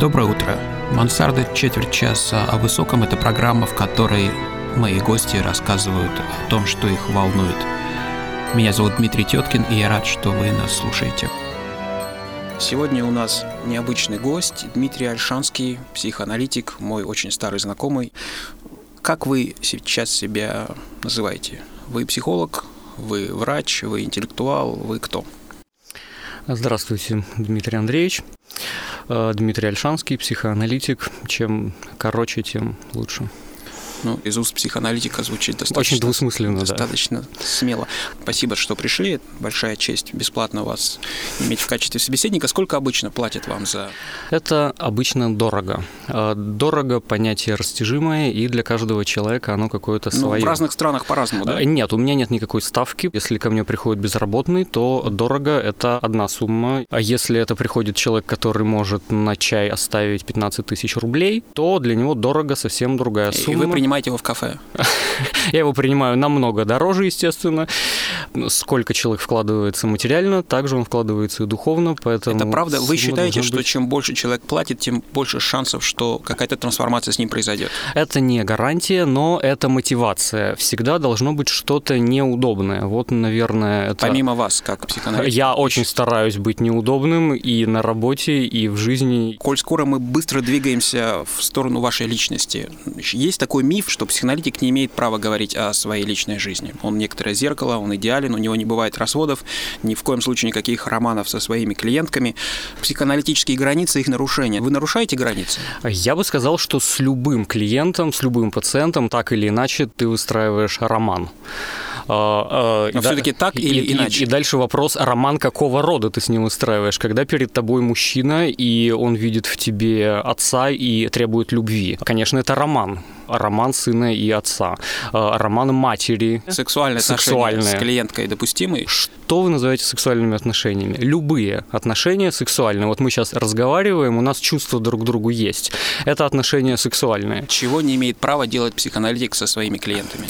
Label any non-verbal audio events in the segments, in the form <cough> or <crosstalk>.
Доброе утро. Мансарда четверть часа о высоком – это программа, в которой мои гости рассказывают о том, что их волнует. Меня зовут Дмитрий Теткин, и я рад, что вы нас слушаете. Сегодня у нас необычный гость Дмитрий Альшанский, психоаналитик, мой очень старый знакомый. Как вы сейчас себя называете? Вы психолог, вы врач, вы интеллектуал, вы кто? Здравствуйте, Дмитрий Андреевич. Э, Дмитрий Альшанский, психоаналитик. Чем короче, тем лучше ну, из уст психоаналитика звучит достаточно... Очень двусмысленно, Достаточно да. смело. Спасибо, что пришли. Большая честь бесплатно вас иметь в качестве собеседника. Сколько обычно платят вам за... Это обычно дорого. А, дорого понятие растяжимое, и для каждого человека оно какое-то свое. Ну, в разных странах по-разному, да? Нет, у меня нет никакой ставки. Если ко мне приходит безработный, то дорого – это одна сумма. А если это приходит человек, который может на чай оставить 15 тысяч рублей, то для него дорого совсем другая сумма. И вы принимаете принимаете его в кафе? <laughs> Я его принимаю намного дороже, естественно. Сколько человек вкладывается материально, также он вкладывается и духовно, поэтому... Это правда? Вы считаете, что быть... чем больше человек платит, тем больше шансов, что какая-то трансформация с ним произойдет? Это не гарантия, но это мотивация. Всегда должно быть что-то неудобное. Вот, наверное, это... Помимо вас, как психоаналитика? Я очень стараюсь быть неудобным и на работе, и в жизни. Коль скоро мы быстро двигаемся в сторону вашей личности, есть такой миф, миф, что психоаналитик не имеет права говорить о своей личной жизни. Он некоторое зеркало, он идеален, у него не бывает разводов, ни в коем случае никаких романов со своими клиентками. Психоаналитические границы, их нарушение. Вы нарушаете границы? Я бы сказал, что с любым клиентом, с любым пациентом, так или иначе, ты выстраиваешь роман. А, а, Но все-таки так или и, иначе? И, и дальше вопрос, роман какого рода ты с ним устраиваешь? Когда перед тобой мужчина, и он видит в тебе отца и требует любви. Конечно, это роман роман сына и отца, а, роман матери. Сексуальные, сексуальные. отношения с клиенткой допустимы? Что вы называете сексуальными отношениями? Любые отношения сексуальные. Вот мы сейчас разговариваем, у нас чувства друг к другу есть. Это отношения сексуальные. Чего не имеет права делать психоаналитик со своими клиентами?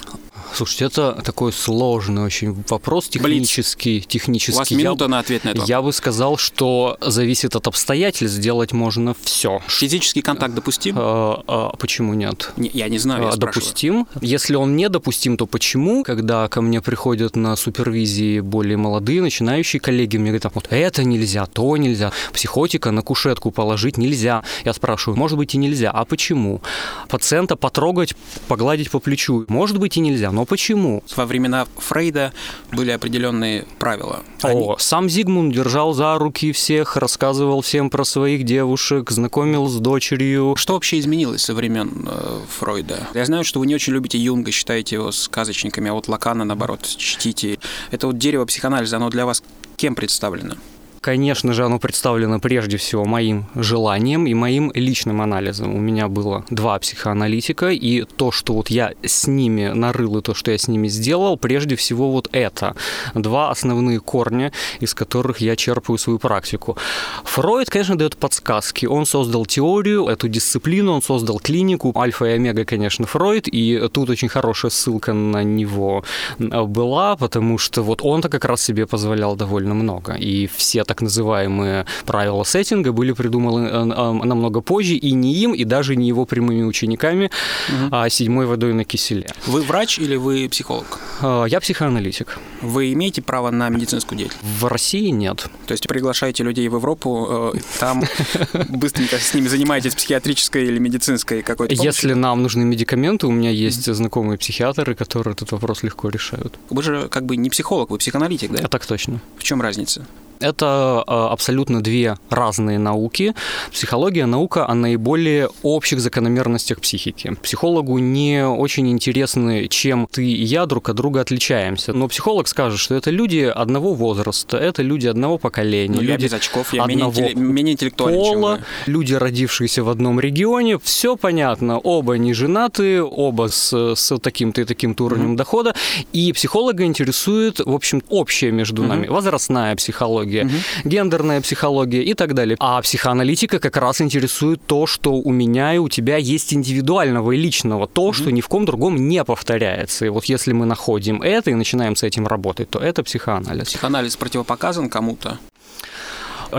Слушайте, это такой сложный очень вопрос, технический. Блиц. технический. У вас минута я, на ответ на это. Я бы сказал, что зависит от обстоятельств, сделать можно все. Физический контакт допустим? А, а, почему нет? Не, я не знаю, я а, Допустим. Если он не допустим, то почему? Когда ко мне приходят на супервизии более молодые, начинающие коллеги, мне говорят, вот это нельзя, то нельзя, психотика на кушетку положить нельзя. Я спрашиваю, может быть и нельзя, а почему? Пациента потрогать, погладить по плечу, может быть и нельзя, но почему? Во времена Фрейда были определенные правила. Они... О, сам Зигмунд держал за руки всех, рассказывал всем про своих девушек, знакомил с дочерью. Что вообще изменилось со времен э, Фрейда? Я знаю, что вы не очень любите Юнга, считаете его сказочниками, а вот Лакана, наоборот, чтите. Это вот дерево психоанализа, оно для вас кем представлено? Конечно же, оно представлено прежде всего моим желанием и моим личным анализом. У меня было два психоаналитика, и то, что вот я с ними нарыл, и то, что я с ними сделал, прежде всего вот это. Два основные корня, из которых я черпаю свою практику. Фройд, конечно, дает подсказки. Он создал теорию, эту дисциплину, он создал клинику. Альфа и омега, конечно, Фройд, и тут очень хорошая ссылка на него была, потому что вот он-то как раз себе позволял довольно много. И все так так называемые правила сеттинга были придуманы э, э, намного позже, и не им, и даже не его прямыми учениками, угу. а седьмой водой на киселе. Вы врач или вы психолог? Э, я психоаналитик. Вы имеете право на медицинскую деятельность? В России нет. То есть приглашаете людей в Европу, там <laughs> быстренько с ними занимаетесь психиатрической или медицинской какой-то? Если нам нужны медикаменты, у меня есть знакомые психиатры, которые этот вопрос легко решают. Вы же как бы не психолог, вы психоаналитик, да? А так точно. В чем разница? Это а, абсолютно две разные науки. Психология – наука о наиболее общих закономерностях психики. Психологу не очень интересны, чем ты и я друг от друга отличаемся. Но психолог скажет, что это люди одного возраста, это люди одного поколения. Ну, люди я без очков, я менее, интелли... менее интеллектуальный, пола, люди, родившиеся в одном регионе. Все понятно. Оба не женаты, оба с, с таким-то и таким-то уровнем mm-hmm. дохода. И психолога интересует, в общем, общее между mm-hmm. нами. Возрастная психология психология, угу. гендерная психология и так далее. А психоаналитика как раз интересует то, что у меня и у тебя есть индивидуального и личного, то, угу. что ни в ком другом не повторяется. И вот если мы находим это и начинаем с этим работать, то это психоанализ. Психоанализ противопоказан кому-то?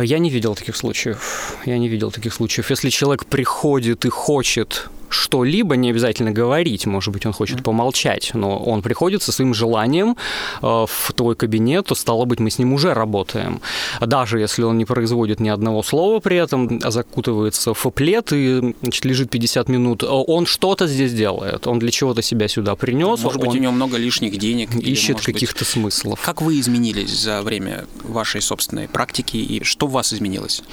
Я не видел таких случаев. Я не видел таких случаев. Если человек приходит и хочет что-либо, не обязательно говорить, может быть, он хочет помолчать, но он приходит со своим желанием э, в твой кабинет, то, стало быть, мы с ним уже работаем. Даже если он не производит ни одного слова при этом, а закутывается в плед и значит, лежит 50 минут, э, он что-то здесь делает, он для чего-то себя сюда принес. Может быть, у него много лишних денег. Ищет каких-то быть... смыслов. Как вы изменились за время вашей собственной практики и что у вас изменилось?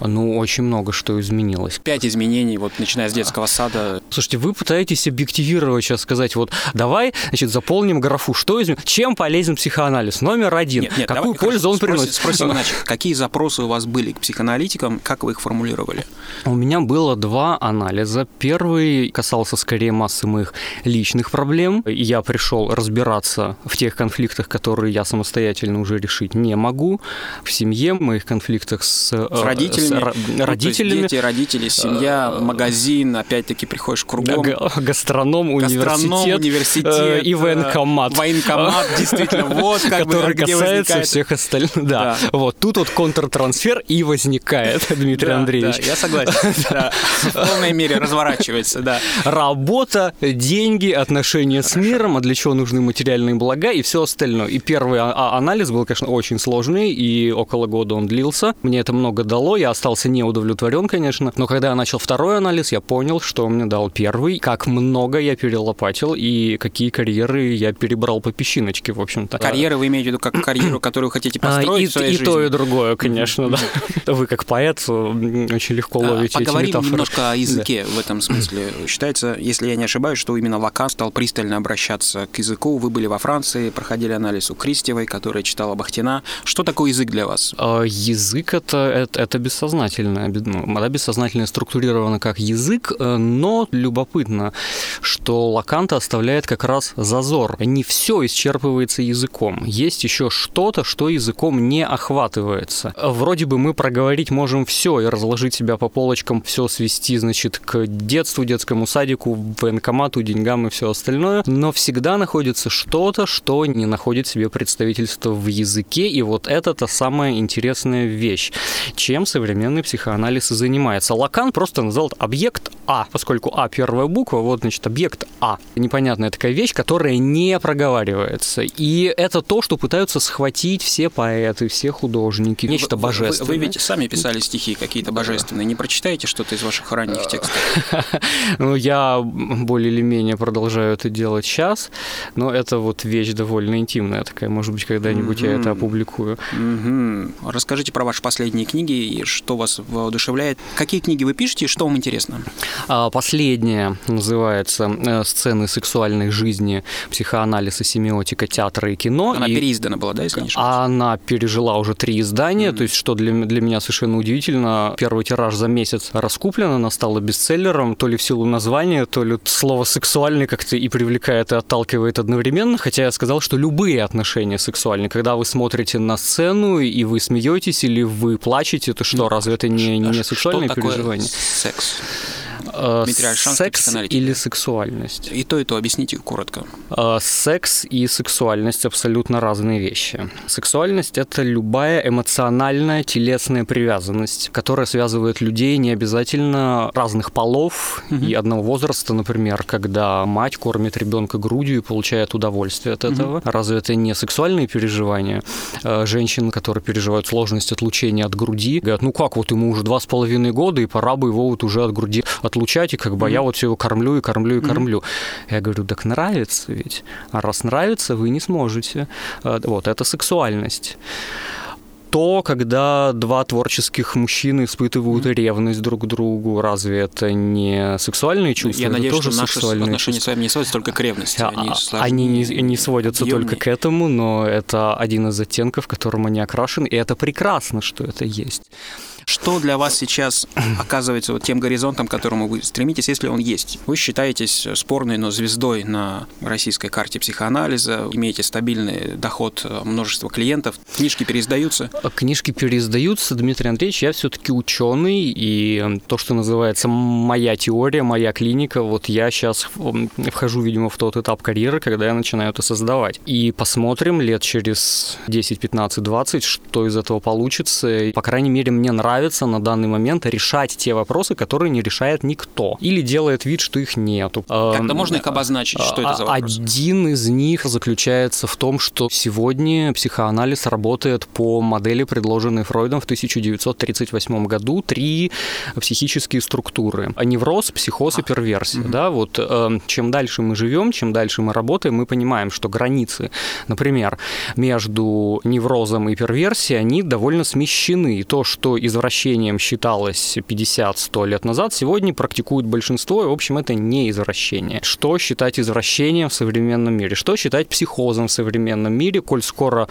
Ну, очень много что изменилось. Пять изменений, вот начиная с детского сада Слушайте, вы пытаетесь объективировать сейчас сказать, вот давай, значит, заполним графу, что изменим, чем полезен психоанализ? Номер один. Нет, нет, Какую давай, пользу он приносит? Спросим <laughs> иначе. Какие запросы у вас были к психоаналитикам, как вы их формулировали? У меня было два анализа. Первый касался скорее массы моих личных проблем. Я пришел разбираться в тех конфликтах, которые я самостоятельно уже решить не могу. В семье, в моих конфликтах с, с родителями. С ну, родителями. Дети, родители, семья, э, магазин, опять-таки приходишь кругом. Гастроном, университет, университет э, и военкомат. Военкомат, <laughs> действительно, вот как Который бы, касается всех остальных. Да. да, вот тут вот контртрансфер и возникает, <laughs> Дмитрий да, Андреевич. Да, я согласен. <laughs> Да. В полной мере разворачивается, да. Работа, деньги, отношения Хорошо. с миром, а для чего нужны материальные блага и все остальное. И первый а, а, анализ был, конечно, очень сложный, и около года он длился. Мне это много дало, я остался не удовлетворен, конечно. Но когда я начал второй анализ, я понял, что мне дал первый, как много я перелопатил и какие карьеры я перебрал по песчиночке, в общем-то. Карьеры вы имеете в виду как <clears throat> карьеру, которую хотите построить а, и, в и то, и другое, конечно, да. Вы как поэт очень легко а, ловите Поговорим эти метафоры. немножко о языке да. в этом смысле. Считается, если я не ошибаюсь, что именно Лакан стал пристально обращаться к языку. Вы были во Франции, проходили анализ у Кристевой, которая читала Бахтина. Что такое язык для вас? А, язык это, это, это бессознательное. Ну, она бессознательно структурирована как язык, э, но любопытно, что Лаканта оставляет как раз зазор. Не все исчерпывается языком. Есть еще что-то, что языком не охватывается. Вроде бы мы проговорить можем все и разложить себя по полочкам, все свести, значит, к детству, детскому садику, военкомату, деньгам и все остальное, но всегда находится что-то, что не находит себе представительство в языке, и вот это та самая интересная вещь, чем современный психоанализ и занимается. Лакан просто назвал объект А, поскольку А первая буква, вот, значит, объект А. Непонятная такая вещь, которая не проговаривается. И это то, что пытаются схватить все поэты, все художники. Нечто вы, божественное. Вы, вы ведь сами писали стихи какие-то божественные. Не прочитаете что-то из ваших ранних текстов? <laughs> Ну, я более или менее продолжаю это делать сейчас, но это вот вещь довольно интимная такая. Может быть, когда-нибудь я это опубликую. Расскажите про ваши последние книги и что вас воодушевляет. Какие книги вы пишете и что вам интересно? А, последняя называется э, «Сцены сексуальной жизни, психоанализ и семиотика театра и кино». Она и переиздана была, да, если не ошибаюсь? Она пережила уже три издания, mm-hmm. то есть что для, для меня совершенно удивительно. Первый тираж за месяц раскуплен, она стала бестселлером, то ли в силу названия, то ли слово «сексуальный» как-то и привлекает, и отталкивает одновременно, хотя я сказал, что любые отношения сексуальные. Когда вы смотрите на сцену, и вы смеетесь, или вы плачете, то что, ну, разве это не, не, не сексуальное переживание? секс? Э, секс или сексуальность? И то, и то, объясните коротко. Э, секс и сексуальность абсолютно разные вещи. Сексуальность – это любая эмоциональная телесная привязанность, которая связывает людей не обязательно разных полов угу. и одного возраста, например, когда мать кормит ребенка грудью и получает удовольствие от этого. Угу. Разве это не сексуальные переживания? Э, женщин, которые переживают сложность отлучения от груди, говорят, ну как, вот ему уже два с половиной года, и пора бы его вот уже от груди отлучать, и как бы mm-hmm. я вот все его кормлю и кормлю и кормлю. Mm-hmm. Я говорю, так нравится ведь. А раз нравится, вы не сможете. Э, вот, это сексуальность то, когда два творческих мужчины испытывают mm-hmm. ревность друг к другу, разве это не сексуальные чувства? Я это надеюсь, тоже что наши отношения с вами не сводятся только к ревности. А, они, они не, не сводятся объемнее. только к этому, но это один из оттенков, которым они окрашены, и это прекрасно, что это есть. Что для вас сейчас оказывается вот тем горизонтом, к которому вы стремитесь, если он есть? Вы считаетесь спорной, но звездой на российской карте психоанализа, имеете стабильный доход множества клиентов, книжки переиздаются? Книжки переиздаются, Дмитрий Андреевич, я все-таки ученый, и то, что называется моя теория, моя клиника, вот я сейчас вхожу, видимо, в тот этап карьеры, когда я начинаю это создавать. И посмотрим лет через 10, 15, 20, что из этого получится. По крайней мере, мне нравится на данный момент решать те вопросы, которые не решает никто. Или делает вид, что их нету. Как-то можно их обозначить, что это за вопросы? Один из них заключается в том, что сегодня психоанализ работает по модели, предложенной Фройдом в 1938 году. Три психические структуры. Невроз, психоз и перверсия. Угу. Да, вот э, чем дальше мы живем, чем дальше мы работаем, мы понимаем, что границы, например, между неврозом и перверсией, они довольно смещены. И то, что извращением считалось 50-100 лет назад, сегодня практикует большинство, и, в общем, это не извращение. Что считать извращением в современном мире? Что считать психозом в современном мире, коль скоро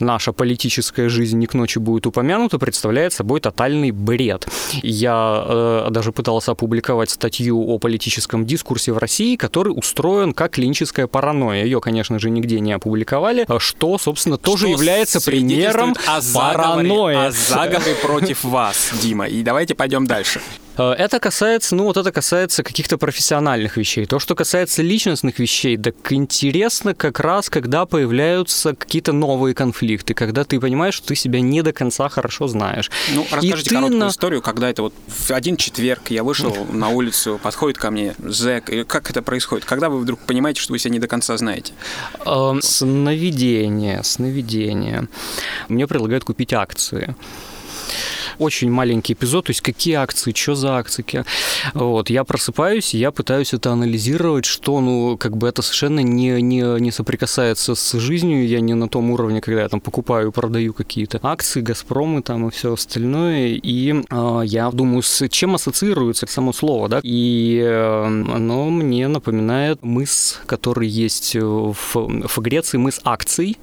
наша политическая жизнь не к ночи будет упомянута, представляет собой тотальный бред. Я э, даже пытался опубликовать статью о политическом дискурсе в России, который устроен как клиническая паранойя. Ее, конечно же, нигде не опубликовали, что, собственно, тоже что является примером о паранойи. О заговоре против <laughs> вас, Дима. И давайте пойдем дальше. Э, это касается, ну вот это касается каких-то профессиональных вещей. То, что касается личностных вещей, так интересно как раз, когда появляются какие-то новые конфликты, когда ты понимаешь, что ты себя не до конца хорошо знаешь. Ну, расскажите короткую на... историю, когда это вот в один четверг я вышел <laughs> на улицу, подходит ко мне зэк, и как это происходит? Когда вы вдруг понимаете, что вы себя не до конца знаете? Эм, сновидение, сновидение. Мне предлагают купить акции очень маленький эпизод, то есть какие акции, что за акции. Вот, я просыпаюсь, я пытаюсь это анализировать, что, ну, как бы это совершенно не, не, не соприкасается с жизнью, я не на том уровне, когда я там покупаю продаю какие-то акции, Газпромы там и все остальное, и э, я думаю, с чем ассоциируется само слово, да, и э, оно мне напоминает мыс, который есть в, в Греции, мыс акций,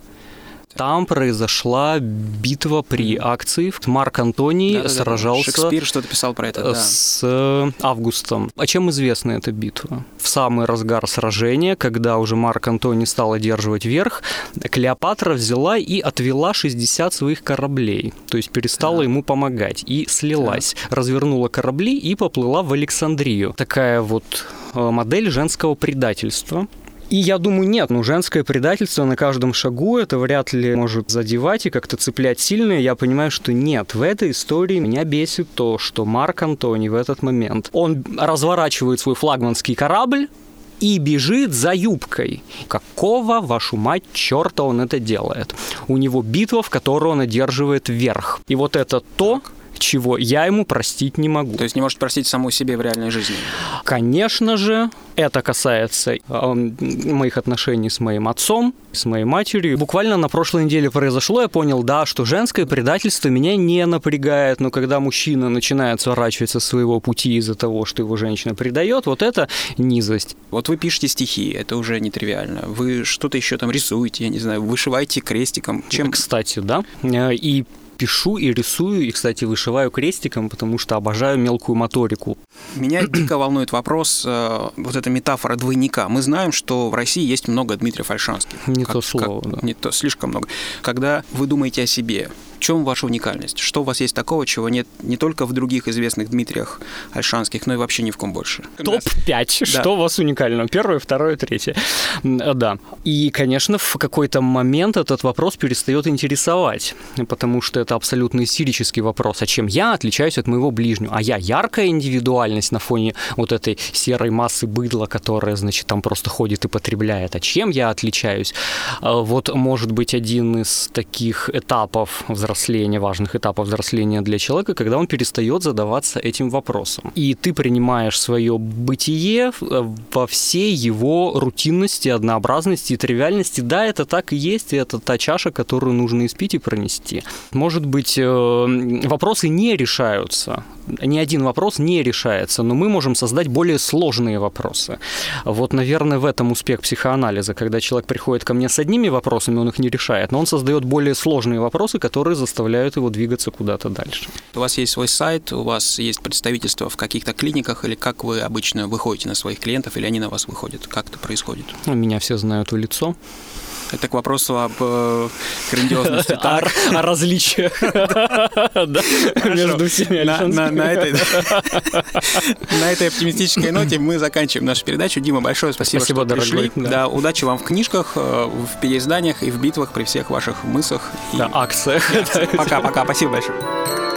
там произошла битва при акции. Марк Антоний да, сражался... Шекспир что-то писал про это, да. С э, Августом. А чем известна эта битва? В самый разгар сражения, когда уже Марк Антоний стал одерживать верх, Клеопатра взяла и отвела 60 своих кораблей. То есть перестала да. ему помогать. И слилась. Да. Развернула корабли и поплыла в Александрию. Такая вот э, модель женского предательства. И я думаю, нет, ну женское предательство на каждом шагу это вряд ли может задевать и как-то цеплять сильно. Я понимаю, что нет, в этой истории меня бесит то, что Марк Антони в этот момент, он разворачивает свой флагманский корабль, и бежит за юбкой. Какого, вашу мать, черта он это делает? У него битва, в которой он одерживает верх. И вот это то, чего я ему простить не могу. То есть не может простить саму себе в реальной жизни? Конечно же, это касается э, моих отношений с моим отцом, с моей матерью. Буквально на прошлой неделе произошло, я понял, да, что женское предательство меня не напрягает, но когда мужчина начинает сворачивать со своего пути из-за того, что его женщина предает, вот это низость. Вот вы пишете стихи, это уже нетривиально. Вы что-то еще там рисуете, я не знаю, вышиваете крестиком. Чем? Кстати, да. Э, и пишу и рисую, и, кстати, вышиваю крестиком, потому что обожаю мелкую моторику. Меня <clears throat> дико волнует вопрос, э, вот эта метафора двойника. Мы знаем, что в России есть много Дмитриев Ольшанских. Не как, то слово, как, да. Не то, слишком много. Когда вы думаете о себе, чем ваша уникальность? Что у вас есть такого, чего нет не только в других известных Дмитриях Альшанских, но и вообще ни в ком больше? Топ-5. Да. Что у вас уникально? Первое, второе, третье. Да. И, конечно, в какой-то момент этот вопрос перестает интересовать, потому что это абсолютно истерический вопрос. А чем я отличаюсь от моего ближнего? А я яркая индивидуальность на фоне вот этой серой массы быдла, которая, значит, там просто ходит и потребляет. А чем я отличаюсь? А вот, может быть, один из таких этапов взросления взросления, важных этапов взросления для человека, когда он перестает задаваться этим вопросом. И ты принимаешь свое бытие э, во всей его рутинности, однообразности и тривиальности. Да, это так и есть, и это та чаша, которую нужно испить и пронести. Может быть, э, вопросы не решаются ни один вопрос не решается, но мы можем создать более сложные вопросы. Вот, наверное, в этом успех психоанализа, когда человек приходит ко мне с одними вопросами, он их не решает, но он создает более сложные вопросы, которые заставляют его двигаться куда-то дальше. У вас есть свой сайт, у вас есть представительство в каких-то клиниках, или как вы обычно выходите на своих клиентов, или они на вас выходят? Как это происходит? Меня все знают в лицо. Это к вопросу об э, грандиозности. О, о различиях между всеми <laughs> на, этой, оптимистической ноте мы заканчиваем нашу передачу. Дима, большое спасибо, спасибо что пришли. Да. да, удачи вам в книжках, э, в переизданиях и в битвах при всех ваших мыслях. Да, акциях. Пока-пока. <laughs> Спасибо большое.